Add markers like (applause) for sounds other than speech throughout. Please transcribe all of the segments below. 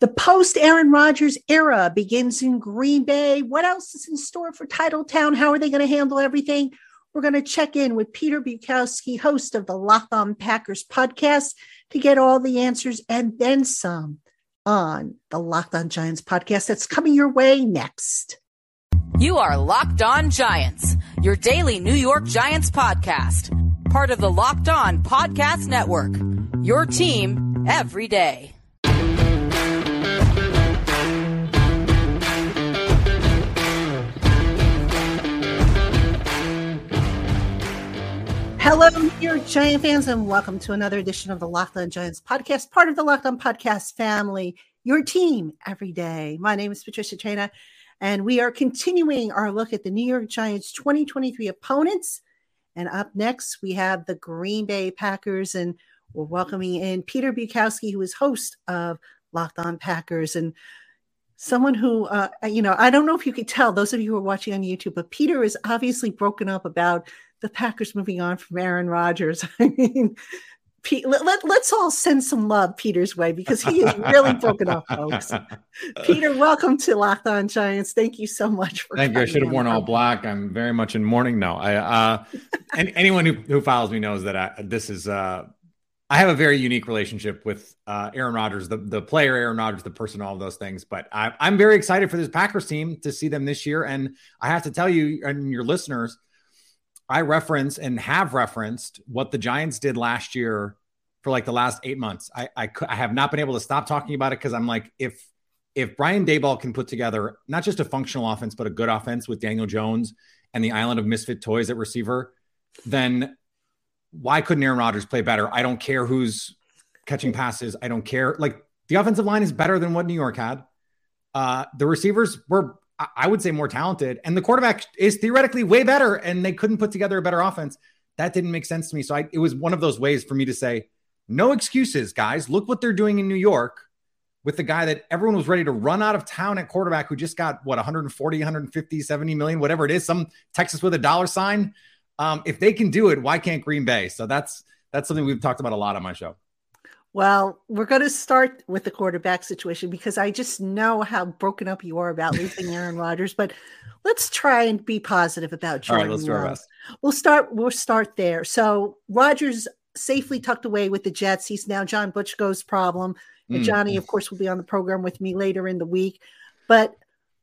The post Aaron Rodgers era begins in Green Bay. What else is in store for Titletown? How are they going to handle everything? We're going to check in with Peter Bukowski, host of the Locked On Packers podcast, to get all the answers and then some on the Locked On Giants podcast that's coming your way next. You are Locked On Giants, your daily New York Giants podcast, part of the Locked On Podcast Network. Your team every day. Hello, New York Giant fans, and welcome to another edition of the Locked On Giants podcast, part of the Locked On Podcast family, your team every day. My name is Patricia Traina, and we are continuing our look at the New York Giants 2023 opponents. And up next, we have the Green Bay Packers, and we're welcoming in Peter Bukowski, who is host of Locked On Packers. And someone who uh, you know i don't know if you could tell those of you who are watching on youtube but peter is obviously broken up about the packers moving on from aaron rodgers. (laughs) I mean Pete, let, let, us all send some love peter's way because he is really broken up folks. (laughs) Peter welcome to locked on giants. Thank you so much for thank you. I should have worn all black. I'm very much in mourning. No i uh (laughs) and anyone who, who follows me knows that I, this is uh I have a very unique relationship with uh, Aaron Rodgers, the, the player Aaron Rodgers, the person, all of those things. But I, I'm very excited for this Packers team to see them this year. And I have to tell you and your listeners, I reference and have referenced what the Giants did last year for like the last eight months. I I, I have not been able to stop talking about it because I'm like, if if Brian Daboll can put together not just a functional offense but a good offense with Daniel Jones and the island of misfit toys at receiver, then why couldn't Aaron Rodgers play better? I don't care who's catching passes. I don't care. Like the offensive line is better than what New York had. Uh, the receivers were, I would say, more talented, and the quarterback is theoretically way better. And they couldn't put together a better offense. That didn't make sense to me. So I, it was one of those ways for me to say, no excuses, guys. Look what they're doing in New York with the guy that everyone was ready to run out of town at quarterback who just got what 140, 150, 70 million, whatever it is, some Texas with a dollar sign. Um, if they can do it, why can't Green Bay? So that's that's something we've talked about a lot on my show. Well, we're going to start with the quarterback situation because I just know how broken up you are about losing (laughs) Aaron Rodgers. But let's try and be positive about Jordan. All right, let's do our best. We'll start. We'll start there. So Rodgers safely tucked away with the Jets. He's now John Butchko's problem. And mm. Johnny, of course, will be on the program with me later in the week. But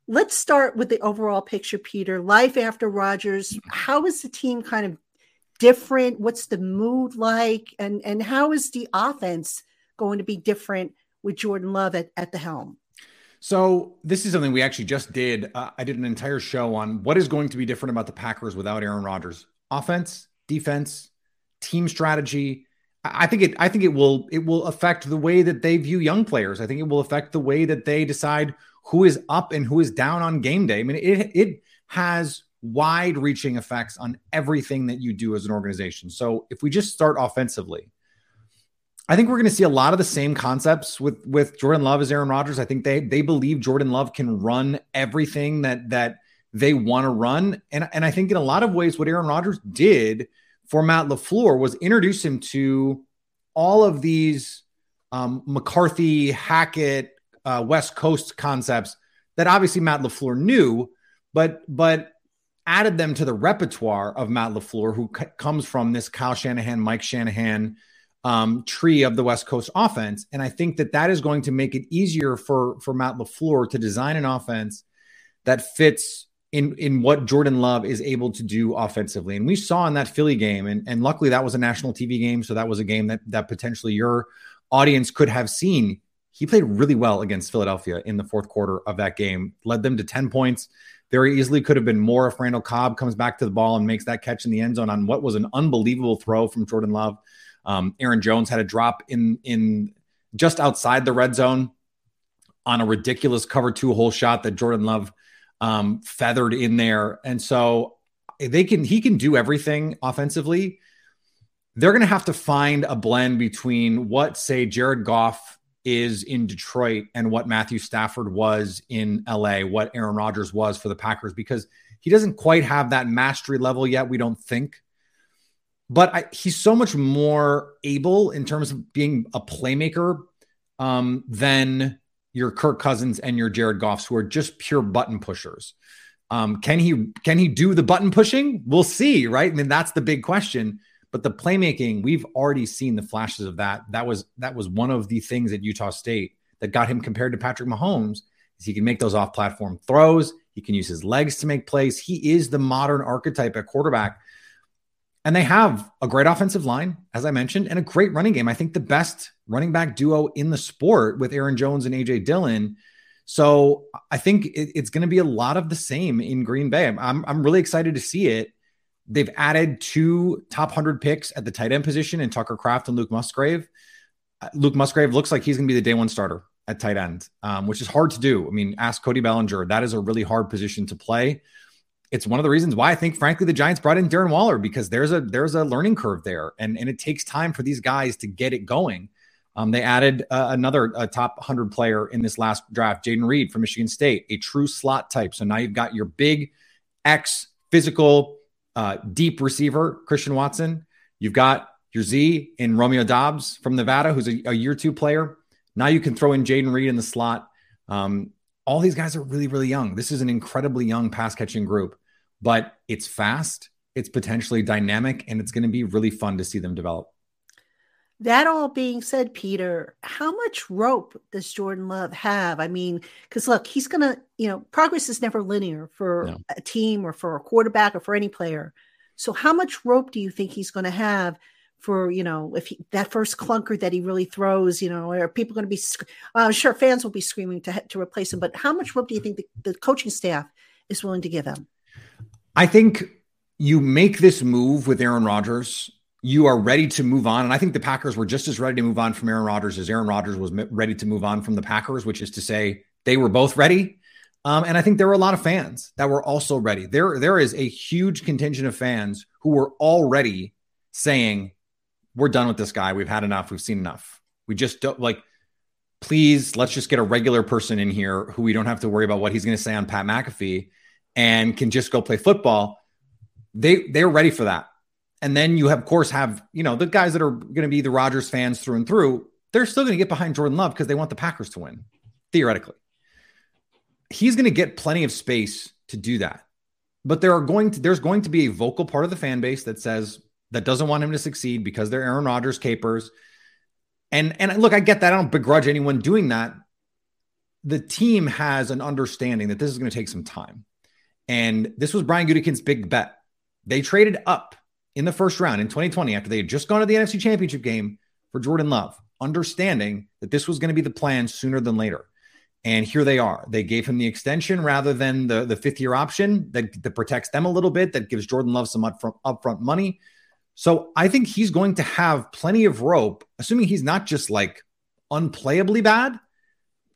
let's start with the overall picture, Peter. Life after Rodgers. How is the team kind of different? What's the mood like? And and how is the offense going to be different with Jordan Love at, at the helm? So this is something we actually just did. Uh, I did an entire show on what is going to be different about the Packers without Aaron Rodgers. Offense, defense, team strategy. I think it. I think it will. It will affect the way that they view young players. I think it will affect the way that they decide who is up and who is down on game day. I mean, it it has wide reaching effects on everything that you do as an organization. So if we just start offensively, I think we're going to see a lot of the same concepts with with Jordan Love as Aaron Rodgers. I think they they believe Jordan Love can run everything that that they want to run, and and I think in a lot of ways what Aaron Rodgers did for Matt LaFleur was introduce him to all of these um, McCarthy, Hackett, uh, West Coast concepts that obviously Matt LaFleur knew, but but added them to the repertoire of Matt LaFleur, who c- comes from this Kyle Shanahan, Mike Shanahan um, tree of the West Coast offense. And I think that that is going to make it easier for for Matt LaFleur to design an offense that fits in in what Jordan Love is able to do offensively. And we saw in that Philly game, and, and luckily that was a national TV game, so that was a game that that potentially your audience could have seen he played really well against Philadelphia in the fourth quarter of that game, led them to 10 points. Very easily could have been more if Randall Cobb comes back to the ball and makes that catch in the end zone on what was an unbelievable throw from Jordan Love. Um, Aaron Jones had a drop in in just outside the red zone on a ridiculous cover two hole shot that Jordan Love um, feathered in there, and so they can he can do everything offensively. They're going to have to find a blend between what say Jared Goff is in Detroit and what Matthew Stafford was in LA, what Aaron Rodgers was for the Packers, because he doesn't quite have that mastery level yet, we don't think. But I, he's so much more able in terms of being a playmaker um, than your Kirk Cousins and your Jared Goffs, who are just pure button pushers. Um, can he can he do the button pushing? We'll see, right? I mean, that's the big question. But the playmaking, we've already seen the flashes of that. That was that was one of the things at Utah State that got him compared to Patrick Mahomes. Is he can make those off-platform throws. He can use his legs to make plays. He is the modern archetype at quarterback. And they have a great offensive line, as I mentioned, and a great running game. I think the best running back duo in the sport with Aaron Jones and AJ Dillon. So I think it, it's going to be a lot of the same in Green Bay. I'm, I'm really excited to see it. They've added two top 100 picks at the tight end position in Tucker Kraft and Luke Musgrave. Uh, Luke Musgrave looks like he's going to be the day one starter at tight end, um, which is hard to do. I mean, ask Cody Bellinger. That is a really hard position to play. It's one of the reasons why I think, frankly, the Giants brought in Darren Waller because there's a there's a learning curve there, and and it takes time for these guys to get it going. Um, they added uh, another top 100 player in this last draft, Jayden Reed from Michigan State, a true slot type. So now you've got your big X physical uh, deep receiver, Christian Watson. You've got your Z in Romeo Doubs from Nevada, who's a, a year two player. Now you can throw in Jayden Reed in the slot. Um, all these guys are really, really young. This is an incredibly young pass catching group, but it's fast, it's potentially dynamic, and it's going to be really fun to see them develop. That all being said, Peter, how much rope does Jordan Love have? I mean, because look, he's going to, you know, progress is never linear for no. a team or for a quarterback or for any player. So, how much rope do you think he's going to have for, you know, if he, that first clunker that he really throws, you know, are people going to be, I'm uh, sure fans will be screaming to, to replace him, but how much rope do you think the, the coaching staff is willing to give him? I think you make this move with Aaron Rodgers you are ready to move on. And I think the Packers were just as ready to move on from Aaron Rodgers as Aaron Rodgers was ready to move on from the Packers, which is to say they were both ready. Um, and I think there were a lot of fans that were also ready. There, there is a huge contingent of fans who were already saying, "We're done with this guy. We've had enough. We've seen enough. We just don't like. Please, let's just get a regular person in here who we don't have to worry about what he's going to say on Pat McAfee, and can just go play football." They they're ready for that. And then you have, of course, have, you know, the guys that are going to be the Rodgers fans through and through, they're still going to get behind Jordan Love because they want the Packers to win, theoretically. He's going to get plenty of space to do that. But there are going to there's going to be a vocal part of the fan base that says that doesn't want him to succeed because they're Aaron Rodgers capers. And and look, I get that. I don't begrudge anyone doing that. The team has an understanding that this is going to take some time. And this was Brian Gutekunst's big bet. They traded up in the first round in 2020 after they had just gone to the NFC Championship game for Jordan Love, understanding that this was going to be the plan sooner than later. And here they are. They gave him the extension rather than the, the fifth year option that, that protects them a little bit, that gives Jordan Love some upfront, upfront money. So I think he's going to have plenty of rope, assuming he's not just like unplayably bad,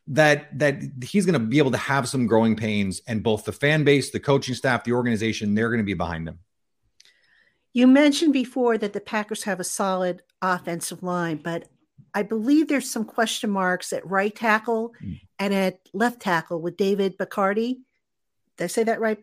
that that he's going to be able to have some growing pains. And both the fan base, the coaching staff, the organization, they're going to be behind him. You mentioned before that the Packers have a solid offensive line, but I believe there's some question marks at right tackle mm. and at left tackle with David Bacardi. Did I say that right?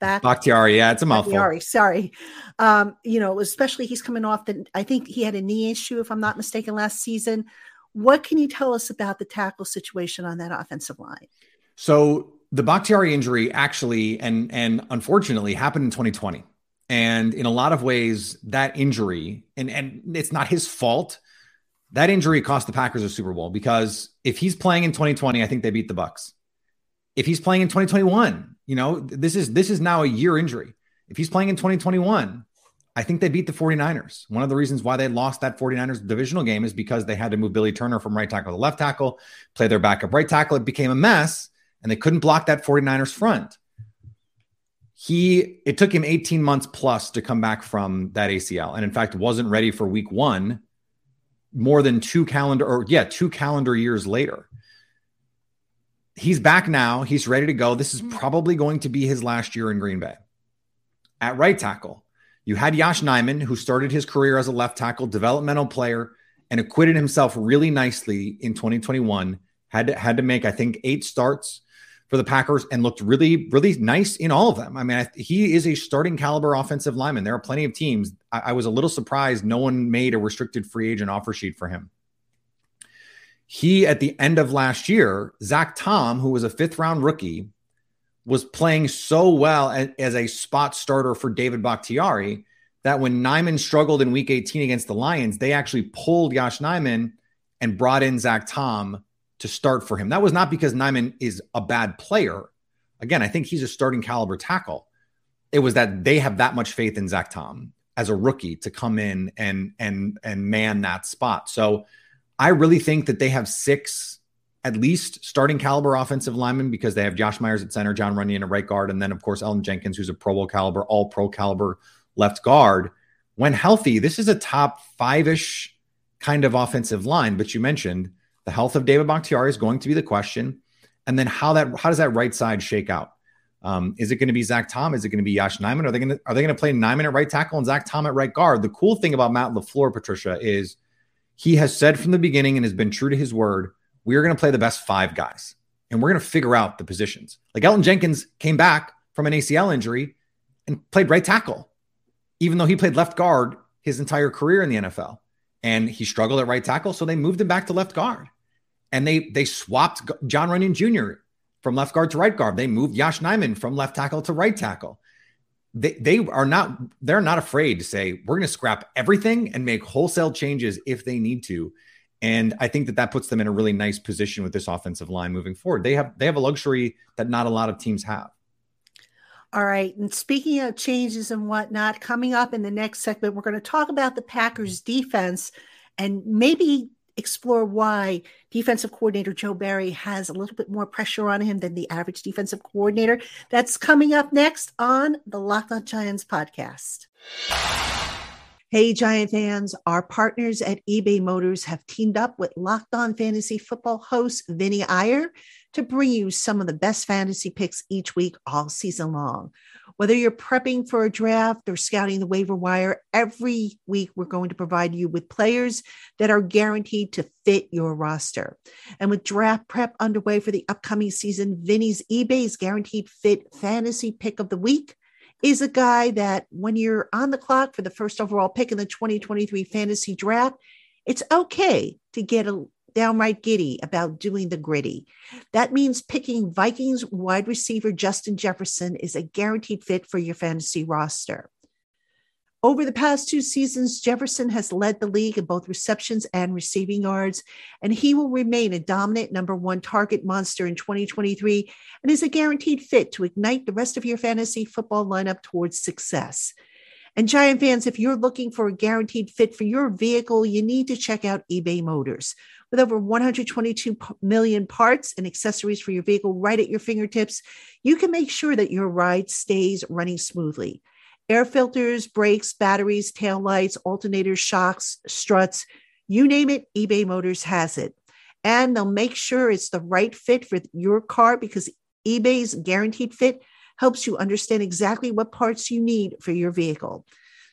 back Bakhtiari, yeah, it's a mouthful. Bakhtiari, sorry. Um, you know, especially he's coming off the. I think he had a knee issue, if I'm not mistaken, last season. What can you tell us about the tackle situation on that offensive line? So the Bakhtiari injury actually, and and unfortunately, happened in 2020. And in a lot of ways, that injury, and, and it's not his fault, that injury cost the Packers a Super Bowl because if he's playing in 2020, I think they beat the Bucs. If he's playing in 2021, you know, this is this is now a year injury. If he's playing in 2021, I think they beat the 49ers. One of the reasons why they lost that 49ers divisional game is because they had to move Billy Turner from right tackle to left tackle, play their backup right tackle. It became a mess, and they couldn't block that 49ers front he it took him 18 months plus to come back from that ACL and in fact wasn't ready for week 1 more than two calendar or yeah two calendar years later. He's back now. He's ready to go. This is hmm. probably going to be his last year in Green Bay. At right tackle you had Yosh Nijman who started his career as a left tackle developmental player and acquitted himself really nicely in 2021 had to, had to make I think 8 starts for the Packers and looked really, really nice in all of them. I mean, I, he is a starting caliber offensive lineman. There are plenty of teams. I, I was a little surprised no one made a restricted free agent offer sheet for him. He, at the end of last year, Zach Tom, who was a fifth round rookie, was playing so well as, a spot starter for David Bakhtiari that when Nijman struggled in week 18 against the Lions, they actually pulled Yosh Nijman and brought in Zach Tom to start for him. That was not because Nijman is a bad player. Again, I think he's a starting caliber tackle. It was that they have that much faith in Zach Tom as a rookie to come in and and and man that spot. So I really think that they have six at least starting caliber offensive linemen because they have Josh Myers at center, Jon Runyan at right guard, and then of course Elgton Jenkins, who's a Pro Bowl caliber, all pro caliber left guard. When healthy, this is a top five-ish kind of offensive line. But you mentioned the health of David Bakhtiari is going to be the question, and then how that how does that right side shake out? Um, is it going to be Zach Tom? Is it going to be Yosh Nijman? Are they going to are they going to play Nijman at right tackle and Zach Tom at right guard? The cool thing about Matt LaFleur, Patricia, is he has said from the beginning and has been true to his word. We are going to play the best five guys, and we're going to figure out the positions. Like Elgton Jenkins came back from an ACL injury and played right tackle, even though he played left guard his entire career in the NFL, and he struggled at right tackle, so they moved him back to left guard, and they they swapped Jon Runyan Jr from left guard to right guard. They moved Yosh Nijman from left tackle to right tackle. They, they are not they're not afraid to say we're going to scrap everything and make wholesale changes if they need to. And I think that that puts them in a really nice position with this offensive line moving forward. They have they have a luxury that not a lot of teams have. All right. And speaking of changes and whatnot, coming up in the next segment, we're going to talk about the Packers defense and maybe explore why defensive coordinator Joe Barry has a little bit more pressure on him than the average defensive coordinator. That's coming up next on the Locked On Giants podcast. Hey, Giant fans, our partners at eBay Motors have teamed up with Locked On Fantasy Football host Vinny Iyer to bring you some of the best fantasy picks each week all season long. Whether you're prepping for a draft or scouting the waiver wire, every week we're going to provide you with players that are guaranteed to fit your roster. And with draft prep underway for the upcoming season, Vinny's eBay's guaranteed fit fantasy pick of the week is a guy that when you're on the clock for the first overall pick in the 2023 fantasy draft, it's okay to get a downright giddy about doing the Griddy. That means picking Vikings wide receiver Justin Jefferson is a guaranteed fit for your fantasy roster. Over the past two seasons, Jefferson has led the league in both receptions and receiving yards, and he will remain a dominant number one target monster in 2023 and is a guaranteed fit to ignite the rest of your fantasy football lineup towards success. And Giant fans, if you're looking for a guaranteed fit for your vehicle, you need to check out eBay Motors. With over 122 million parts and accessories for your vehicle right at your fingertips, you can make sure that your ride stays running smoothly. Air filters, brakes, batteries, tail lights, alternators, shocks, struts, you name it, eBay Motors has it. And they'll make sure it's the right fit for your car because eBay's guaranteed fit helps you understand exactly what parts you need for your vehicle.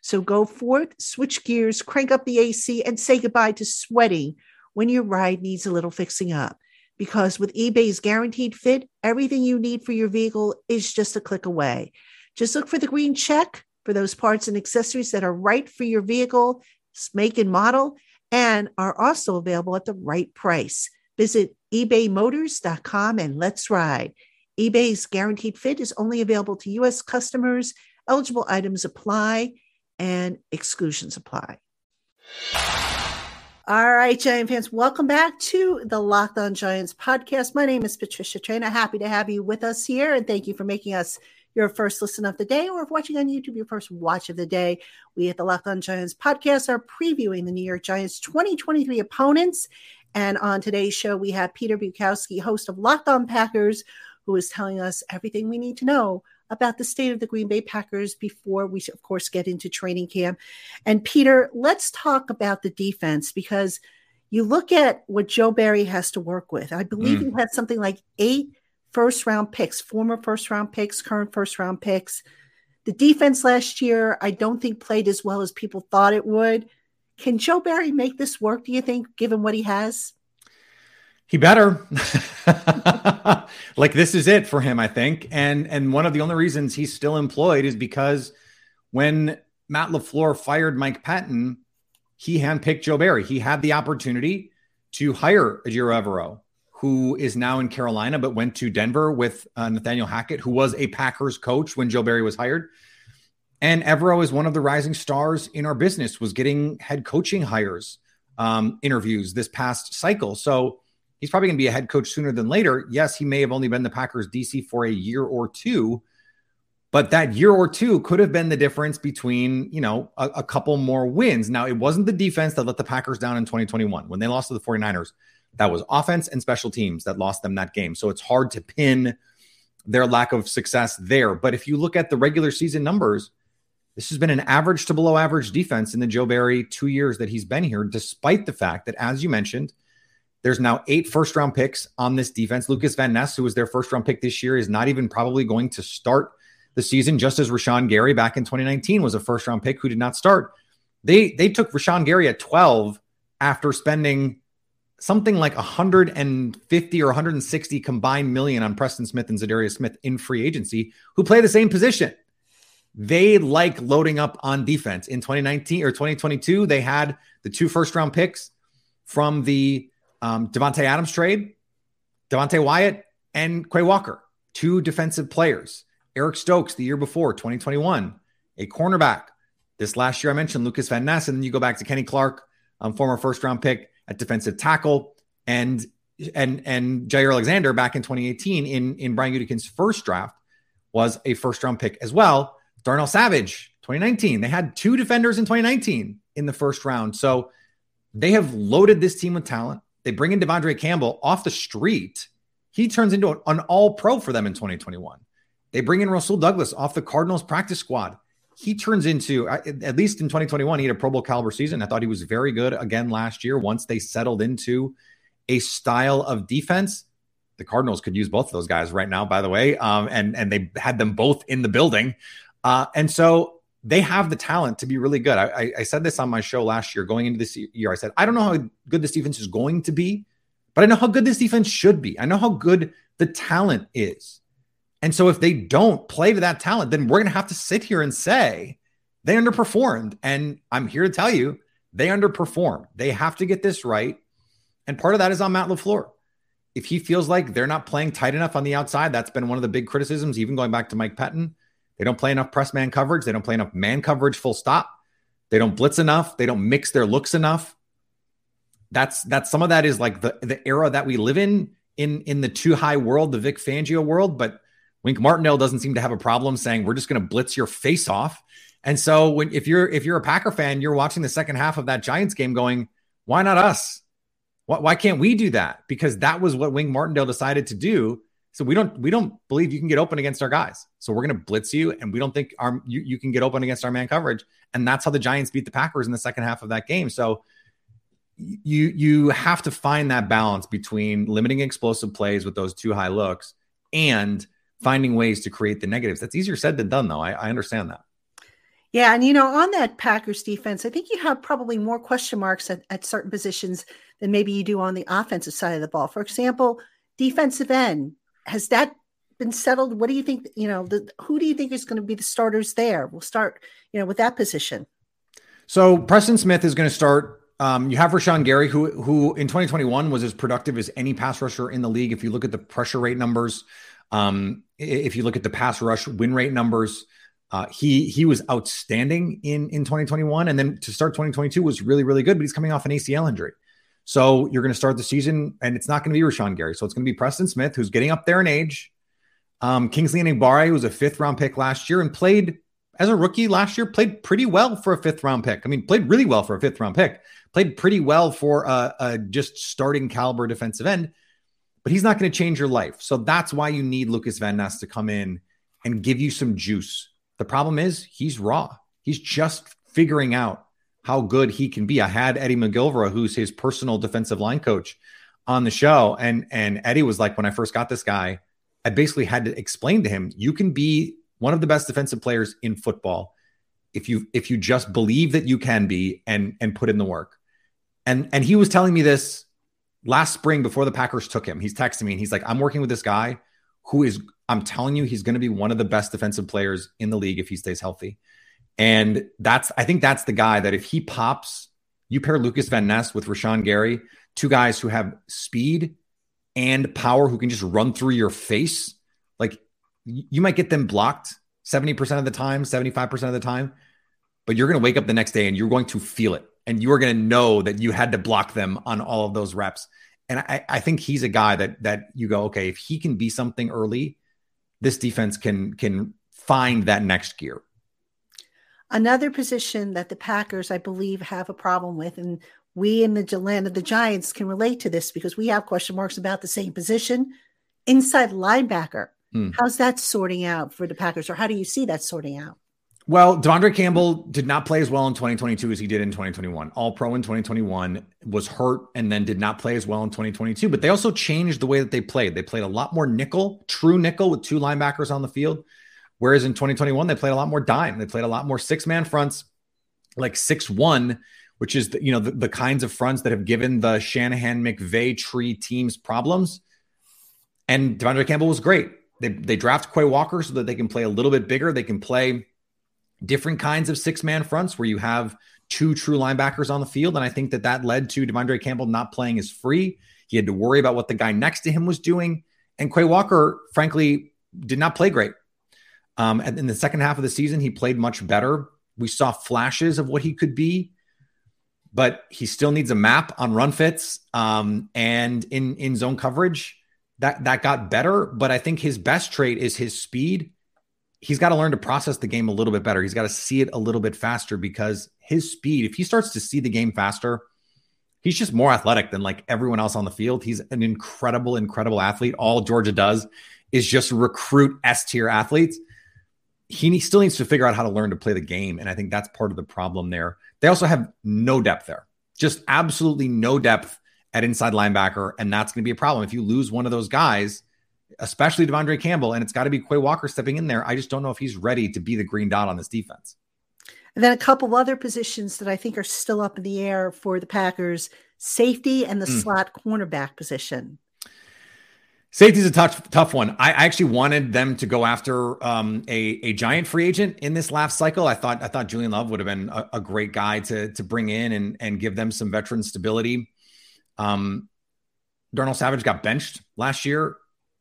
So go forth, switch gears, crank up the AC, and say goodbye to sweating when your ride needs a little fixing up. Because with eBay's guaranteed fit, everything you need for your vehicle is just a click away. Just look for the green check for those parts and accessories that are right for your vehicle, make and model, and are also available at the right price. Visit ebaymotors.com and let's ride. eBay's guaranteed fit is only available to U.S. customers. Eligible items apply and exclusions apply. All right, Giant fans, welcome back to the Locked On Giants podcast. My name is Patricia Traina. Happy to have you with us here, and thank you for making us your first listen of the day, or if watching on YouTube, your first watch of the day. We at the Locked On Giants podcast are previewing the New York Giants 2023 opponents. And on today's show, we have Peter Bukowski, host of Locked On Packers, who is telling us everything we need to know about the state of the Green Bay Packers before we, of course, get into training camp. And Peter, let's talk about the defense because you look at what Joe Barry has to work with. I believe mm. he had something like eight first round picks, former first round picks, current first round picks. The defense last year, I don't think played as well as people thought it would. Can Joe Barry make this work, do you think, given what he has? He better. (laughs) like this is it for him, I think. And and one of the only reasons he's still employed is because when Matt LaFleur fired Mike Pettine, he handpicked Joe Barry. He had the opportunity to hire Ejiro Evero, who is now in Carolina, but went to Denver with uh, Nathaniel Hackett, who was a Packers coach when Joe Barry was hired. And Evero is one of the rising stars in our business, was getting head coaching hires um, interviews this past cycle. So he's probably going to be a head coach sooner than later. Yes, he may have only been the Packers DC for a year or two, but that year or two could have been the difference between, you know, a, a, couple more wins. Now, it wasn't the defense that let the Packers down in 2021 when they lost to the 49ers. That was offense and special teams that lost them that game. So it's hard to pin their lack of success there. But if you look at the regular season numbers, this has been an average to below average defense in the Joe Barry two years that he's been here, despite the fact that, as you mentioned, there's now eight first round picks on this defense. Lucas Van Ness, who was their first round pick this year, is not even probably going to start the season, just as Rashan Gary back in 2019 was a first round pick who did not start. They they took Rashan Gary at 12 after spending something like 150 or 160 combined million on Preston Smith and Za'Darius Smith in free agency, who play the same position they like loading up on defense. In 2019 or 2022, they had the two first round picks from the um, Davante Adams trade, Devonte Wyatt and Quay Walker, two defensive players. Eric Stokes the year before, 2021, a cornerback. This last year, I mentioned Lucas Van Ness, and then you go back to Kenny Clark, um, former first round pick at defensive tackle, and and and Jaire Alexander back in 2018 in in Brian Gutekunst's first draft was a first round pick as well. Darnell Savage, 2019. They had two defenders in 2019 in the first round. So they have loaded this team with talent. They bring in De'Vondre Campbell off the street. He turns into an all pro for them in 2021. They bring in Rasul Douglas off the Cardinals practice squad. He turns into, at least in 2021, he had a Pro Bowl caliber season. I thought he was very good again last year once they settled into a style of defense. The Cardinals could use both of those guys right now, by the way. Um, and, and they had them both in the building. Uh, and so they have the talent to be really good. I, I, said this on my show last year going into this year. I said, I don't know how good this defense is going to be, but I know how good this defense should be. I know how good the talent is. And so if they don't play to that talent, then we're going to have to sit here and say they underperformed. And I'm here to tell you they underperformed. They have to get this right. And part of that is on Matt LaFleur. If he feels like they're not playing tight enough on the outside, that's been one of the big criticisms, even going back to Mike Pettine they don't play enough press man coverage. They don't play enough man coverage, full stop. They don't blitz enough. They don't mix their looks enough. That's that's some of that is like the, the era that we live in in in the two high world, the Vic Fangio world. But Wink Martindale doesn't seem to have a problem saying we're just going to blitz your face off. And so when if you're if you're a Packer fan, you're watching the second half of that Giants game going, why not us? Why, why can't we do that? Because that was what Wink Martindale decided to do so we don't we don't believe you can get open against our guys. So we're going to blitz you, and we don't think our you, you can get open against our man coverage. And that's how the Giants beat the Packers in the second half of that game. So you you have to find that balance between limiting explosive plays with those two high looks and finding ways to create the negatives. That's easier said than done, though. I, I understand that. Yeah, and you know, on that Packers defense, I think you have probably more question marks at, at certain positions than maybe you do on the offensive side of the ball. For example, defensive end has that been settled? What do you think? You know, the, who do you think is going to be the starters there? We'll start, you know, with that position. So Preston Smith is going to start. Um, you have Rashan Gary, who who in 2021 was as productive as any pass rusher in the league. If you look at the pressure rate numbers, um, if you look at the pass rush win rate numbers, uh, he he was outstanding in in 2021, and then to start 2022 was really really good. But he's coming off an ACL injury. So you're going to start the season, and it's not going to be Rashan Gary. So it's going to be Preston Smith, who's getting up there in age. Um, Kingsley Enagbare, who was a fifth round pick last year and played as a rookie last year, played pretty well for a fifth round pick. I mean, played really well for a fifth round pick, played pretty well for a, a just starting caliber defensive end, but he's not going to change your life. So that's why you need Lucas Van Ness to come in and give you some juice. The problem is he's raw. He's just figuring out how good he can be. I had Eddie McGilvra, who's his personal defensive line coach, on the show, and and Eddie was like, when I first got this guy, I basically had to explain to him, you can be one of the best defensive players in football if you if you just believe that you can be and and put in the work. And and he was telling me this last spring before the Packers took him. He's texting me and he's like, I'm working with this guy who is I'm telling you, he's going to be one of the best defensive players in the league if he stays healthy. And that's, I think that's the guy that if he pops, you pair Lucas Van Ness with Rashan Gary, two guys who have speed and power who can just run through your face, like you might get them blocked 70% of the time, 75% of the time, but you're going to wake up the next day and you're going to feel it. And you are going to know that you had to block them on all of those reps. And I, I think he's a guy that that you go, okay, if he can be something early, this defense can can find that next gear. Another position that the Packers, I believe, have a problem with, and we in the land of the Giants can relate to this because we have question marks about the same position. Inside linebacker. Hmm. How's that sorting out for the Packers, or how do you see that sorting out? Well, De'Vondre Campbell did not play as well in 2022 as he did in 2021. All pro in 2021 was hurt and then did not play as well in 2022. But they also changed the way that they played. They played a lot more nickel, true nickel with two linebackers on the field. Whereas in 2021, they played a lot more dime. They played a lot more six man fronts, like six one, which is the, you know the, the kinds of fronts that have given the Shanahan McVay tree teams problems. And De'Vondre Campbell was great. They they draft Quay Walker so that they can play a little bit bigger. They can play different kinds of six man fronts where you have two true linebackers on the field. And I think that that led to De'Vondre Campbell not playing as free. He had to worry about what the guy next to him was doing. And Quay Walker, frankly, did not play great. Um, and in the second half of the season, he played much better. We saw flashes of what he could be, but he still needs a map on run fits um, and in in zone coverage. That that got better, but I think his best trait is his speed. He's got to learn to process the game a little bit better. He's got to see it a little bit faster because his speed, if he starts to see the game faster, he's just more athletic than like everyone else on the field. He's an incredible, incredible athlete. All Georgia does is just recruit S tier athletes he still needs to figure out how to learn to play the game. And I think that's part of the problem there. They also have no depth there, just absolutely no depth at inside linebacker. And that's going to be a problem. If you lose one of those guys, especially De'Vondre Campbell, and it's got to be Quay Walker stepping in there, I just don't know if he's ready to be the green dot on this defense. And then a couple other positions that I think are still up in the air for the Packers safety and the mm. slot cornerback position. Safety's a tough, tough one. I actually wanted them to go after um, a, a giant free agent in this last cycle. I thought I thought Julian Love would have been a, a great guy to to bring in and and give them some veteran stability. Um, Darnell Savage got benched last year.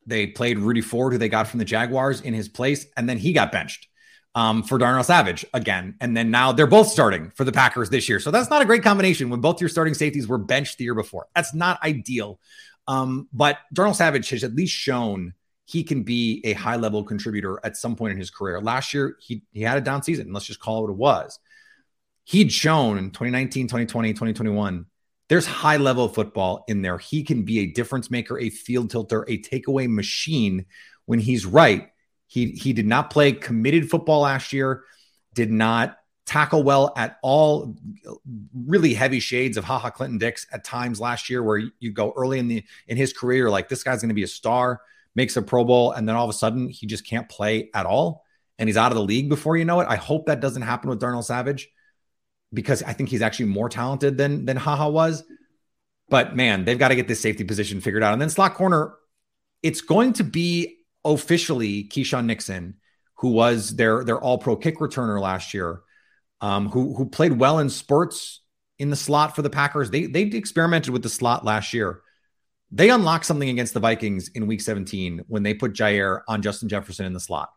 They played Rudy Ford, who they got from the Jaguars, in his place, and then he got benched um, for Darnell Savage again. And then now they're both starting for the Packers this year. So that's not a great combination when both your starting safeties were benched the year before. That's not ideal. Um, but Darnell Savage has at least shown he can be a high level contributor at some point in his career. Last year, he, he had a down season. Let's just call it what it was. He'd shown in 2019, 2020, 2021, there's high level football in there. He can be a difference maker, a field tilter, a takeaway machine when he's right. He, he did not play committed football last year, did not tackle well at all. Really heavy shades of Ha Ha Clinton-Dix at times last year, where you go early in the in his career, like this guy's going to be a star, makes a Pro Bowl, and then all of a sudden he just can't play at all, and he's out of the league before you know it. I hope that doesn't happen with Darnell Savage because I think he's actually more talented than than Ha Ha was. But man, they've got to get this safety position figured out. And then slot corner, it's going to be officially Keisean Nixon, who was their their All Pro kick returner last year um, who who played well in sports in the slot for the Packers. They they experimented with the slot last year. They unlocked something against the Vikings in Week 17 when they put Jaire on Justin Jefferson in the slot.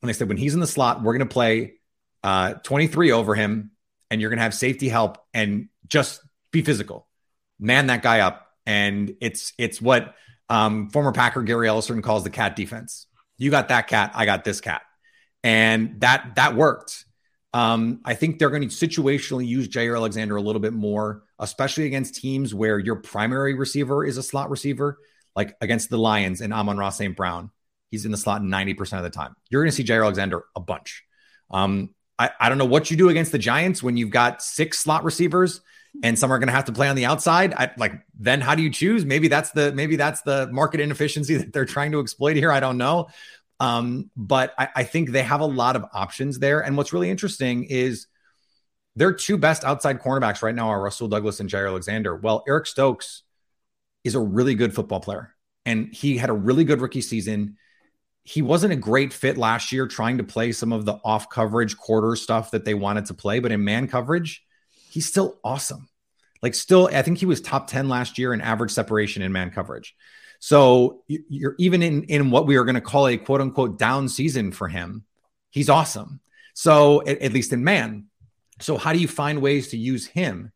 And they said when he's in the slot, we're going to play uh, 23 over him, and you're going to have safety help and just be physical, man that guy up. And it's it's what um, former Packer Gary Ellison calls the cat defense. You got that cat, I got this cat, and that that worked. Um, I think they're going to situationally use Jaire Alexander a little bit more, especially against teams where your primary receiver is a slot receiver, like against the Lions and Amon-Ra St. Brown. He's in the slot 90% of the time. You're going to see Jaire Alexander a bunch. Um, I, I don't know what you do against the Giants when you've got six slot receivers and some are going to have to play on the outside. I, like then how do you choose? Maybe that's the maybe that's the market inefficiency (laughs) that they're trying to exploit here. I don't know. Um, but I, I think they have a lot of options there. And what's really interesting is their two best outside cornerbacks right now are Rasul Douglas and Jaire Alexander. Well, Eric Stokes is a really good football player, and he had a really good rookie season. He wasn't a great fit last year trying to play some of the off coverage quarter stuff that they wanted to play, but in man coverage, he's still awesome. Like, still, I think he was top 10 last year in average separation in man coverage. So you're even in in what we are going to call a quote unquote down season for him. He's awesome. So at, at least in man. So how do you find ways to use him?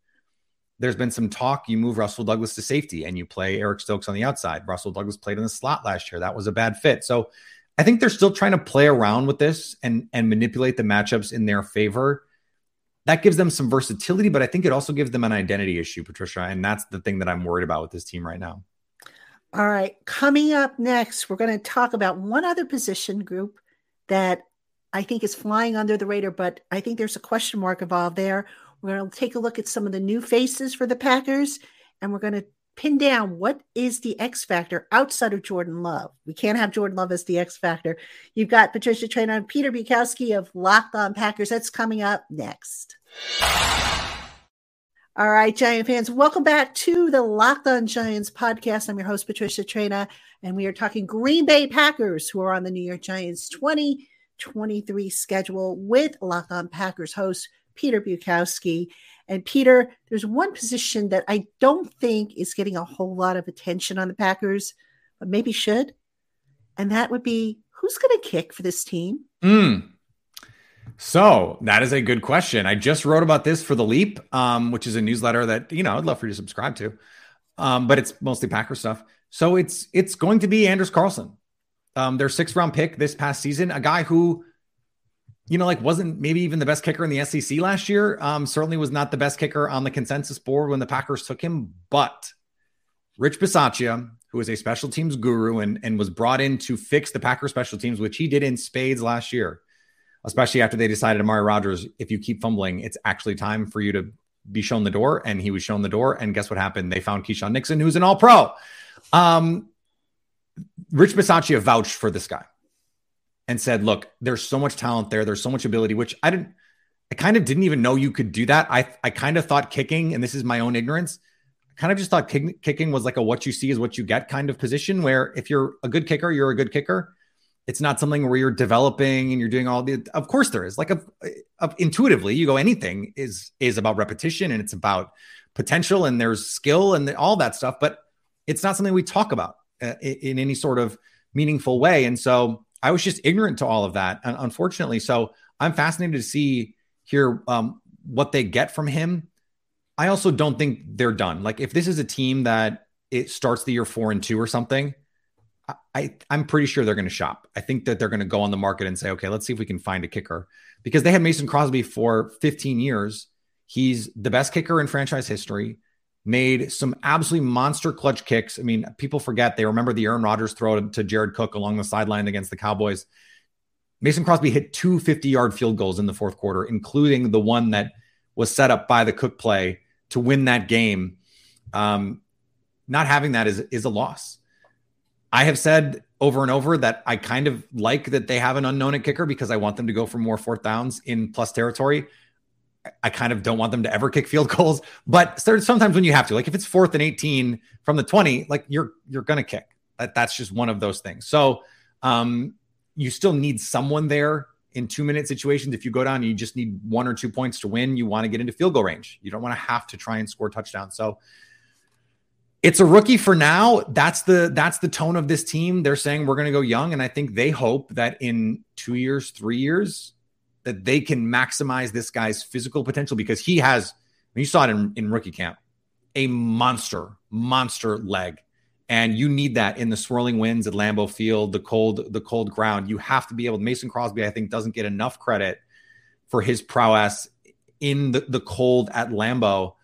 There's been some talk. You move Rasul Douglas to safety and you play Eric Stokes on the outside. Rasul Douglas played in the slot last year. That was a bad fit. So I think they're still trying to play around with this and and manipulate the matchups in their favor. That gives them some versatility, but I think it also gives them an identity issue, Patricia. And that's the thing that I'm worried about with this team right now. All right. Coming up next, we're going to talk about one other position group that I think is flying under the radar, but I think there's a question mark involved there. We're going to take a look at some of the new faces for the Packers, and we're going to pin down what is the X factor outside of Jordan Love. We can't have Jordan Love as the X factor. You've got Patricia Traina and Peter Bukowski of Locked On Packers. That's coming up next. All right, Giant fans, welcome back to the Locked On Giants podcast. I'm your host, Patricia Traina, and we are talking Green Bay Packers, who are on the New York Giants 2023 schedule with Locked On Packers host Peter Bukowski. And Peter, there's one position that I don't think is getting a whole lot of attention on the Packers, but maybe should. And that would be who's going to kick for this team? Mm, so that is a good question. I just wrote about this for the Leap, um, which is a newsletter that you know I'd love for you to subscribe to, um, but it's mostly Packer stuff. So it's it's going to be Anders Carlson, um, their sixth round pick this past season, a guy who, you know, like wasn't maybe even the best kicker in the SEC last year. Um, certainly was not the best kicker on the consensus board when the Packers took him, but Rich Bisaccia, who is a special teams guru and and was brought in to fix the Packers special teams, which he did in spades last year especially after they decided Amari Rogers, if you keep fumbling, it's actually time for you to be shown the door. And he was shown the door. And guess what happened? They found Keisean Nixon, who's an all pro. Um, Rich Bisaccia vouched for this guy and said, look, there's so much talent there. There's so much ability, which I didn't, I kind of didn't even know you could do that. I, I kind of thought kicking, and this is my own ignorance, I kind of just thought kick, kicking was like a what you see is what you get kind of position where if you're a good kicker, you're a good kicker it's not something where you're developing and you're doing all the of course there is like a, a, intuitively you go anything is is about repetition and it's about potential and there's skill and all that stuff but it's not something we talk about uh, in, in any sort of meaningful way and so i was just ignorant to all of that and unfortunately. So i'm fascinated to see here um, what they get from him. I also don't think they're done. Like if this is a team that it starts the year four and two or something I, I'm pretty sure they're going to shop. I think that they're going to go on the market and say, okay, let's see if we can find a kicker. Because they had Mason Crosby for 15 years. He's the best kicker in franchise history, made some absolutely monster clutch kicks. I mean, people forget they remember the Aaron Rodgers throw to Jared Cook along the sideline against the Cowboys. Mason Crosby hit two 50 yard field goals in the fourth quarter, including the one that was set up by the Cook play to win that game. Um, not having that is, is a loss. I have said over and over that I kind of like that they have an unknown at kicker because I want them to go for more fourth downs in plus territory. I kind of don't want them to ever kick field goals, but sometimes when you have to, like if it's fourth and 18 from the 20, like you're you're gonna kick. That that's just one of those things. So um, you still need someone there in two minute situations. If you go down and you just need one or two points to win, you want to get into field goal range. You don't want to have to try and score touchdowns. So it's a rookie for now. That's the that's the tone of this team. They're saying we're to go young, and I think they hope that in two years, three years, that they can maximize this guy's physical potential because he has. You saw it in, in rookie camp, a monster, monster leg, and you need that in the swirling winds at Lambeau Field, the cold, the cold ground. You have to be able. Mason Crosby, I think, doesn't get enough credit for his prowess in the, the cold at Lambeau.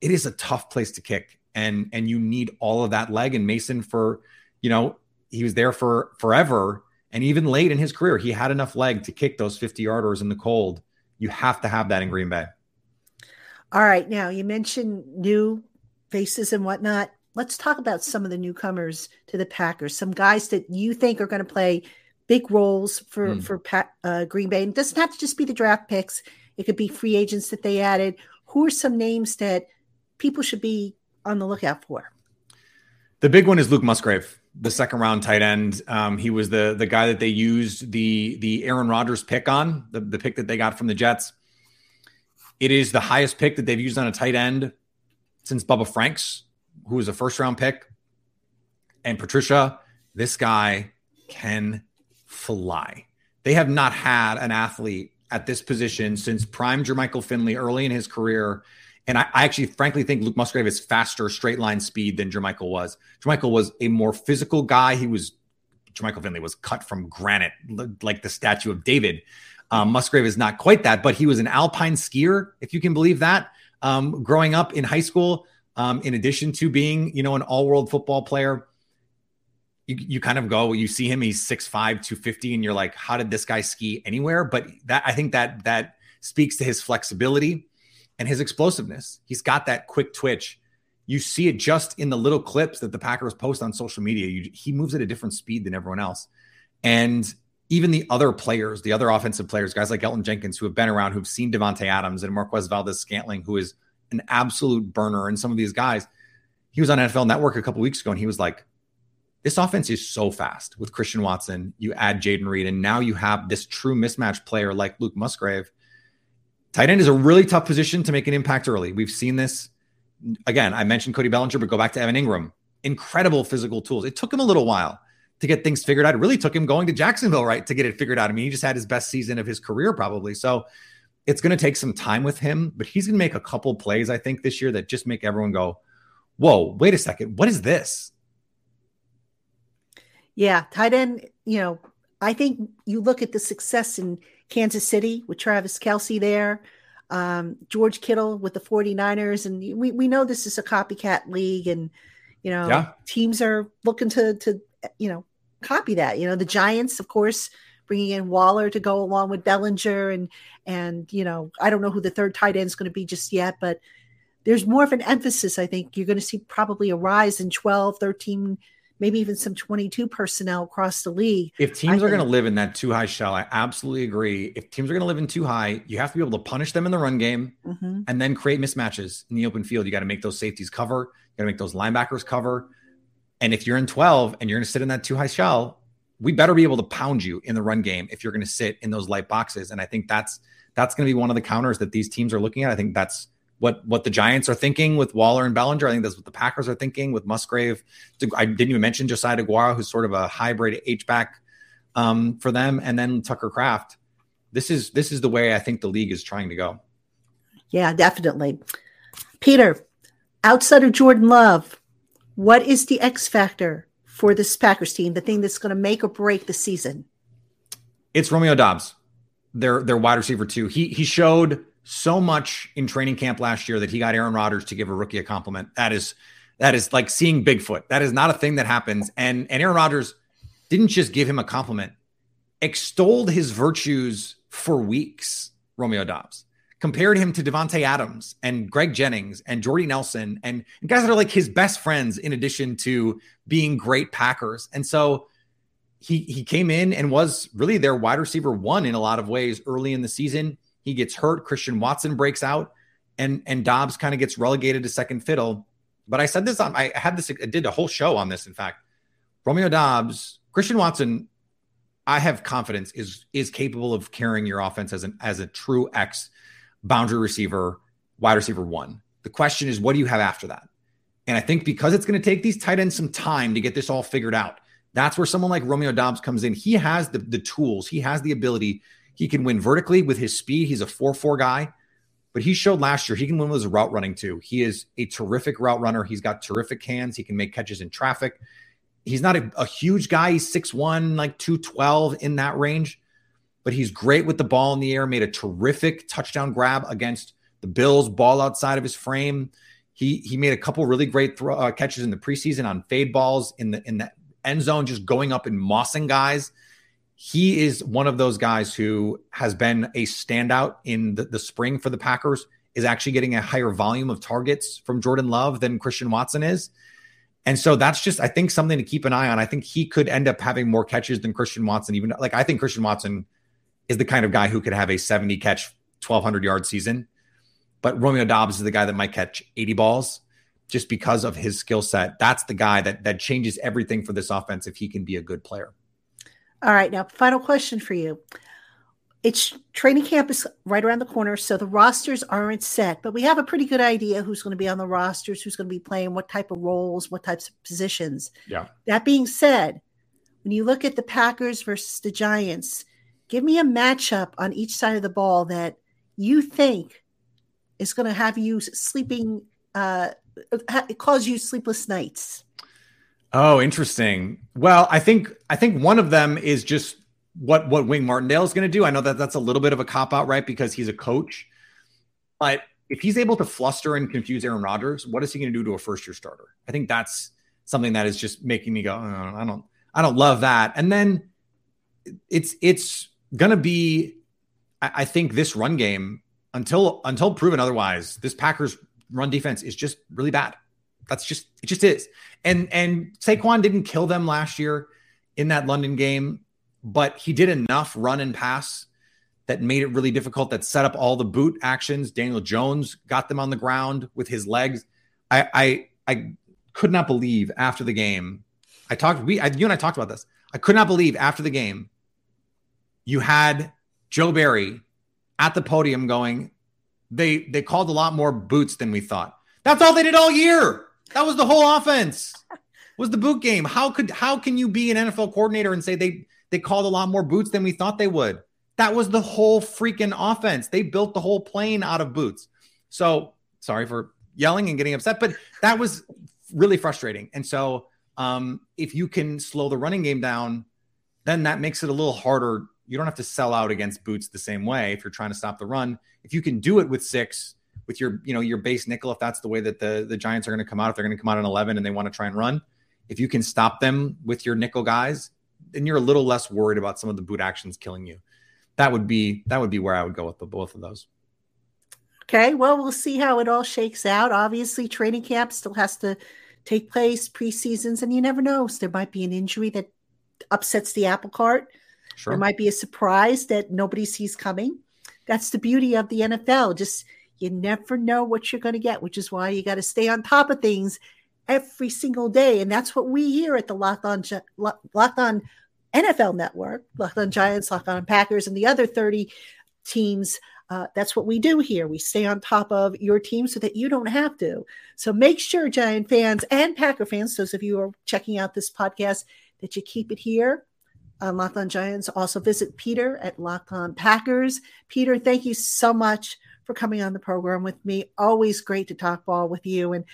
It is a tough place to kick and and you need all of that leg and Mason for you know he was there for forever and even late in his career he had enough leg to kick those 50 yarders in the cold. You have to have that in Green Bay. All right. Now you mentioned new faces and whatnot. Let's talk about some of the newcomers to the Packers some guys that you think are going to play big roles for mm. for uh, Green Bay. And it doesn't have to just be the draft picks. It could be free agents that they added. Who are some names that people should be on the lookout for? The big one is Luke Musgrave, the second round tight end. Um, he was the the guy that they used the the Aaron Rodgers pick on, the, the pick that they got from the Jets. It is the highest pick that they've used on a tight end since Bubba Franks, who was a first round pick, and Patricia. This guy can fly. They have not had an athlete at this position since prime Jermichael Finley early in his career. And I, I, actually, frankly, think Luke Musgrave is faster straight line speed than Jermichael was. Jermichael was a more physical guy. He was, Jermichael Finley was cut from granite, like the statue of David. Um, Musgrave is not quite that, but he was an alpine skier, if you can believe that. Um, growing up in high school, um, in addition to being, you know, an all world football player, you, you kind of go, you see him, he's 6'5, 250, and you're like, how did this guy ski anywhere? But that I think that that speaks to his flexibility and his explosiveness. He's got that quick twitch. You see it just in the little clips that the Packers post on social media. You, he moves at a different speed than everyone else. And even the other players, the other offensive players, guys like Elgton Jenkins, who have been around, who've seen Davante Adams and Marquez Valdes-Scantling, who is an absolute burner, and some of these guys. He was on NFL Network a couple weeks ago, and he was like, this offense is so fast with Christian Watson. You add Jayden Reed, and now you have this true mismatch player like Luke Musgrave. Tight end is a really tough position to make an impact early. We've seen this. Again, I mentioned Cody Bellinger, but go back to Evan Engram. Incredible physical tools. It took him a little while to get things figured out. It really took him going to Jacksonville, right, to get it figured out. I mean, he just had his best season of his career, probably. So it's going to take some time with him, but he's going to make a couple plays, I think, this year that just make everyone go, whoa, wait a second. What is this? Yeah, tight end, you know, I think you look at the success in Kansas City with Travis Kelce there, um, George Kittle with the 49ers. And we, we know this is a copycat league and, you know, yeah. teams are looking to, to, you know, copy that. You know, the Giants, of course, bringing in Waller to go along with Bellinger and, and, you know, I don't know who the third tight end is going to be just yet, but there's more of an emphasis. I think you're going to see probably a rise in 12, 13, maybe even some 22 personnel across the league. If teams I are going to live in that two high shell, I absolutely agree. If teams are going to live in two high, you have to be able to punish them in the run game mm-hmm. and then create mismatches in the open field. You got to make those safeties cover, you got to make those linebackers cover. And if you're in 12 and you're going to sit in that two high shell, we better be able to pound you in the run game if you're going to sit in those light boxes. And I think that's that's going to be one of the counters that these teams are looking at. I think that's what what the Giants are thinking with Waller and Bellinger. I think that's what the Packers are thinking with Musgrave. I didn't even mention Josiah Deguara, who's sort of a hybrid H back um, for them, and then Tucker Kraft. This is this is the way I think the league is trying to go. Yeah, definitely. Peter, outside of Jordan Love, what is the X factor for this Packers team? The thing that's going to make or break the season? It's Romeo Doubs, their their wide receiver too. He he showed so much in training camp last year that he got Aaron Rodgers to give a rookie a compliment. That is that is like seeing Bigfoot. That is not a thing that happens. And and Aaron Rodgers didn't just give him a compliment, extolled his virtues for weeks. Romeo Doubs. compared him to Davante Adams and Greg Jennings and Jordy Nelson and, and guys that are like his best friends in addition to being great Packers. And so he he came in and was really their wide receiver one in a lot of ways early in the season. He gets hurt. Christian Watson breaks out, and and Doubs kind of gets relegated to second fiddle. But I said this on I had this I did a whole show on this. In fact, Romeo Doubs, Christian Watson, I have confidence is is capable of carrying your offense as an as a true X boundary receiver, wide receiver one. The question is, what do you have after that? And I think because it's going to take these tight ends some time to get this all figured out, that's where someone like Romeo Doubs comes in. He has the, the tools, he has the ability he can win vertically with his speed. He's a 4 4 guy, but he showed last year he can win with his route running too. He is a terrific route runner. He's got terrific hands. He can make catches in traffic. He's not a, a huge guy. He's 6'1, like 212 in that range, but he's great with the ball in the air. Made a terrific touchdown grab against the Bills, ball outside of his frame. He he made a couple really great throw, uh, catches in the preseason on fade balls in the in the end zone, just going up and mossing guys he is one of those guys who has been a standout in the, the, spring for the Packers, is actually getting a higher volume of targets from Jordan Love than Christian Watson is. And so that's just, I think, something to keep an eye on. I think he could end up having more catches than Christian Watson. Even like, I think Christian Watson is the kind of guy who could have a 70 catch, 1,200 yard season. But Romeo Doubs is the guy that might catch 80 balls just because of his skill set. That's the guy that that changes everything for this offense if he can be a good player. All right, now final question for you. it's training camp is right around the corner, so the rosters aren't set, but we have a pretty good idea who's going to be on the rosters, who's going to be playing, what type of roles, what types of positions. Yeah. That being said, when you look at the Packers versus the Giants, give me a matchup on each side of the ball that you think is going to have you sleeping, uh, cause you sleepless nights. Oh, interesting. Well, I think I think one of them is just what what Wink Martindale is going to do. I know that that's a little bit of a cop out, right? Because he's a coach, but if he's able to fluster and confuse Aaron Rodgers, what is he going to do to a first year starter? I think that's something that is just making me go, oh, I don't, I don't love that. And then it's it's going to be, I, I think this run game until until proven otherwise, this Packers run defense is just really bad. That's just it just is. And and Saquon didn't kill them last year in that London game but he did enough run and pass that made it really difficult, that set up all the boot actions. Daniel Jones got them on the ground with his legs. I I, I could not believe after the game. I talked, we, I, you and I talked about this. I could not believe after the game, you had Joe Barry at the podium going, they they called a lot more boots than we thought. That's all they did all year. That was the whole offense. Was the boot game. How could how can you be an NFL coordinator and say they they called a lot more boots than we thought they would. That was the whole freaking offense. They built the whole plane out of boots. So sorry for yelling and getting upset, but that was really frustrating. And so um, if you can slow the running game down, then that makes it a little harder. You don't have to sell out against boots the same way if you're trying to stop the run. If you can do it with six, with your you know your base nickel, if that's the way that the the Giants are going to come out, if they're going to come out in eleven and they want to try and run, if you can stop them with your nickel guys, then you're a little less worried about some of the boot actions killing you. That would be that would be where I would go with the, both of those. Okay, well, we'll see how it all shakes out. Obviously, training camp still has to take place, preseasons, and you never know. So there might be an injury that upsets the apple cart. Sure. There might be a surprise that nobody sees coming. That's the beauty of the NFL. Just you never know what you're going to get, which is why you got to stay on top of things every single day. And that's what we here at the Locked On, Locked On NFL network, Locked On Giants, Locked On Packers, and the other 30 teams. Uh, that's what we do here. We stay on top of your team so that you don't have to. So make sure, Giant fans and Packer fans, those of you who are checking out this podcast, that you keep it here on Locked On Giants. Also visit Peter at Locked On Packers. Peter, thank you so much for coming on the program with me. Always great to talk ball with you. And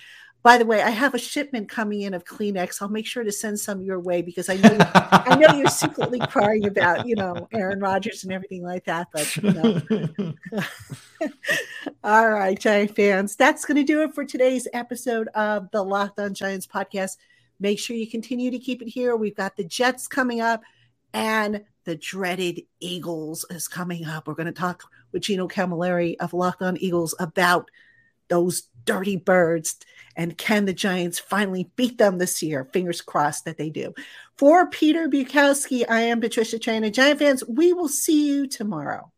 by the way, I have a shipment coming in of Kleenex. I'll make sure to send some your way because I know I know you're secretly (laughs) crying about you know Aaron Rodgers and everything like that. But you know, (laughs) all right, Giant fans, that's going to do it for today's episode of the Locked On Giants podcast. Make sure you continue to keep it here. We've got the Jets coming up, and the dreaded Eagles is coming up. We're going to talk with Gino Camilleri of Locked On Eagles about those dirty birds. And can the Giants finally beat them this year? Fingers crossed that they do. For Peter Bukowski, I am Patricia Traina. Giant fans, we will see you tomorrow.